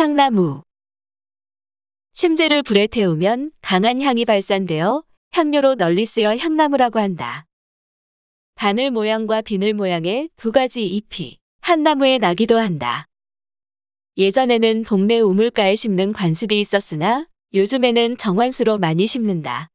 향나무. 심재를 불에 태우면 강한 향이 발산되어 향료로 널리 쓰여 향나무라고 한다. 바늘 모양과 비늘 모양의 두 가지 잎이 한 나무에 나기도 한다. 예전에는 동네 우물가에 심는 관습이 있었으나 요즘에는 정원수로 많이 심는다.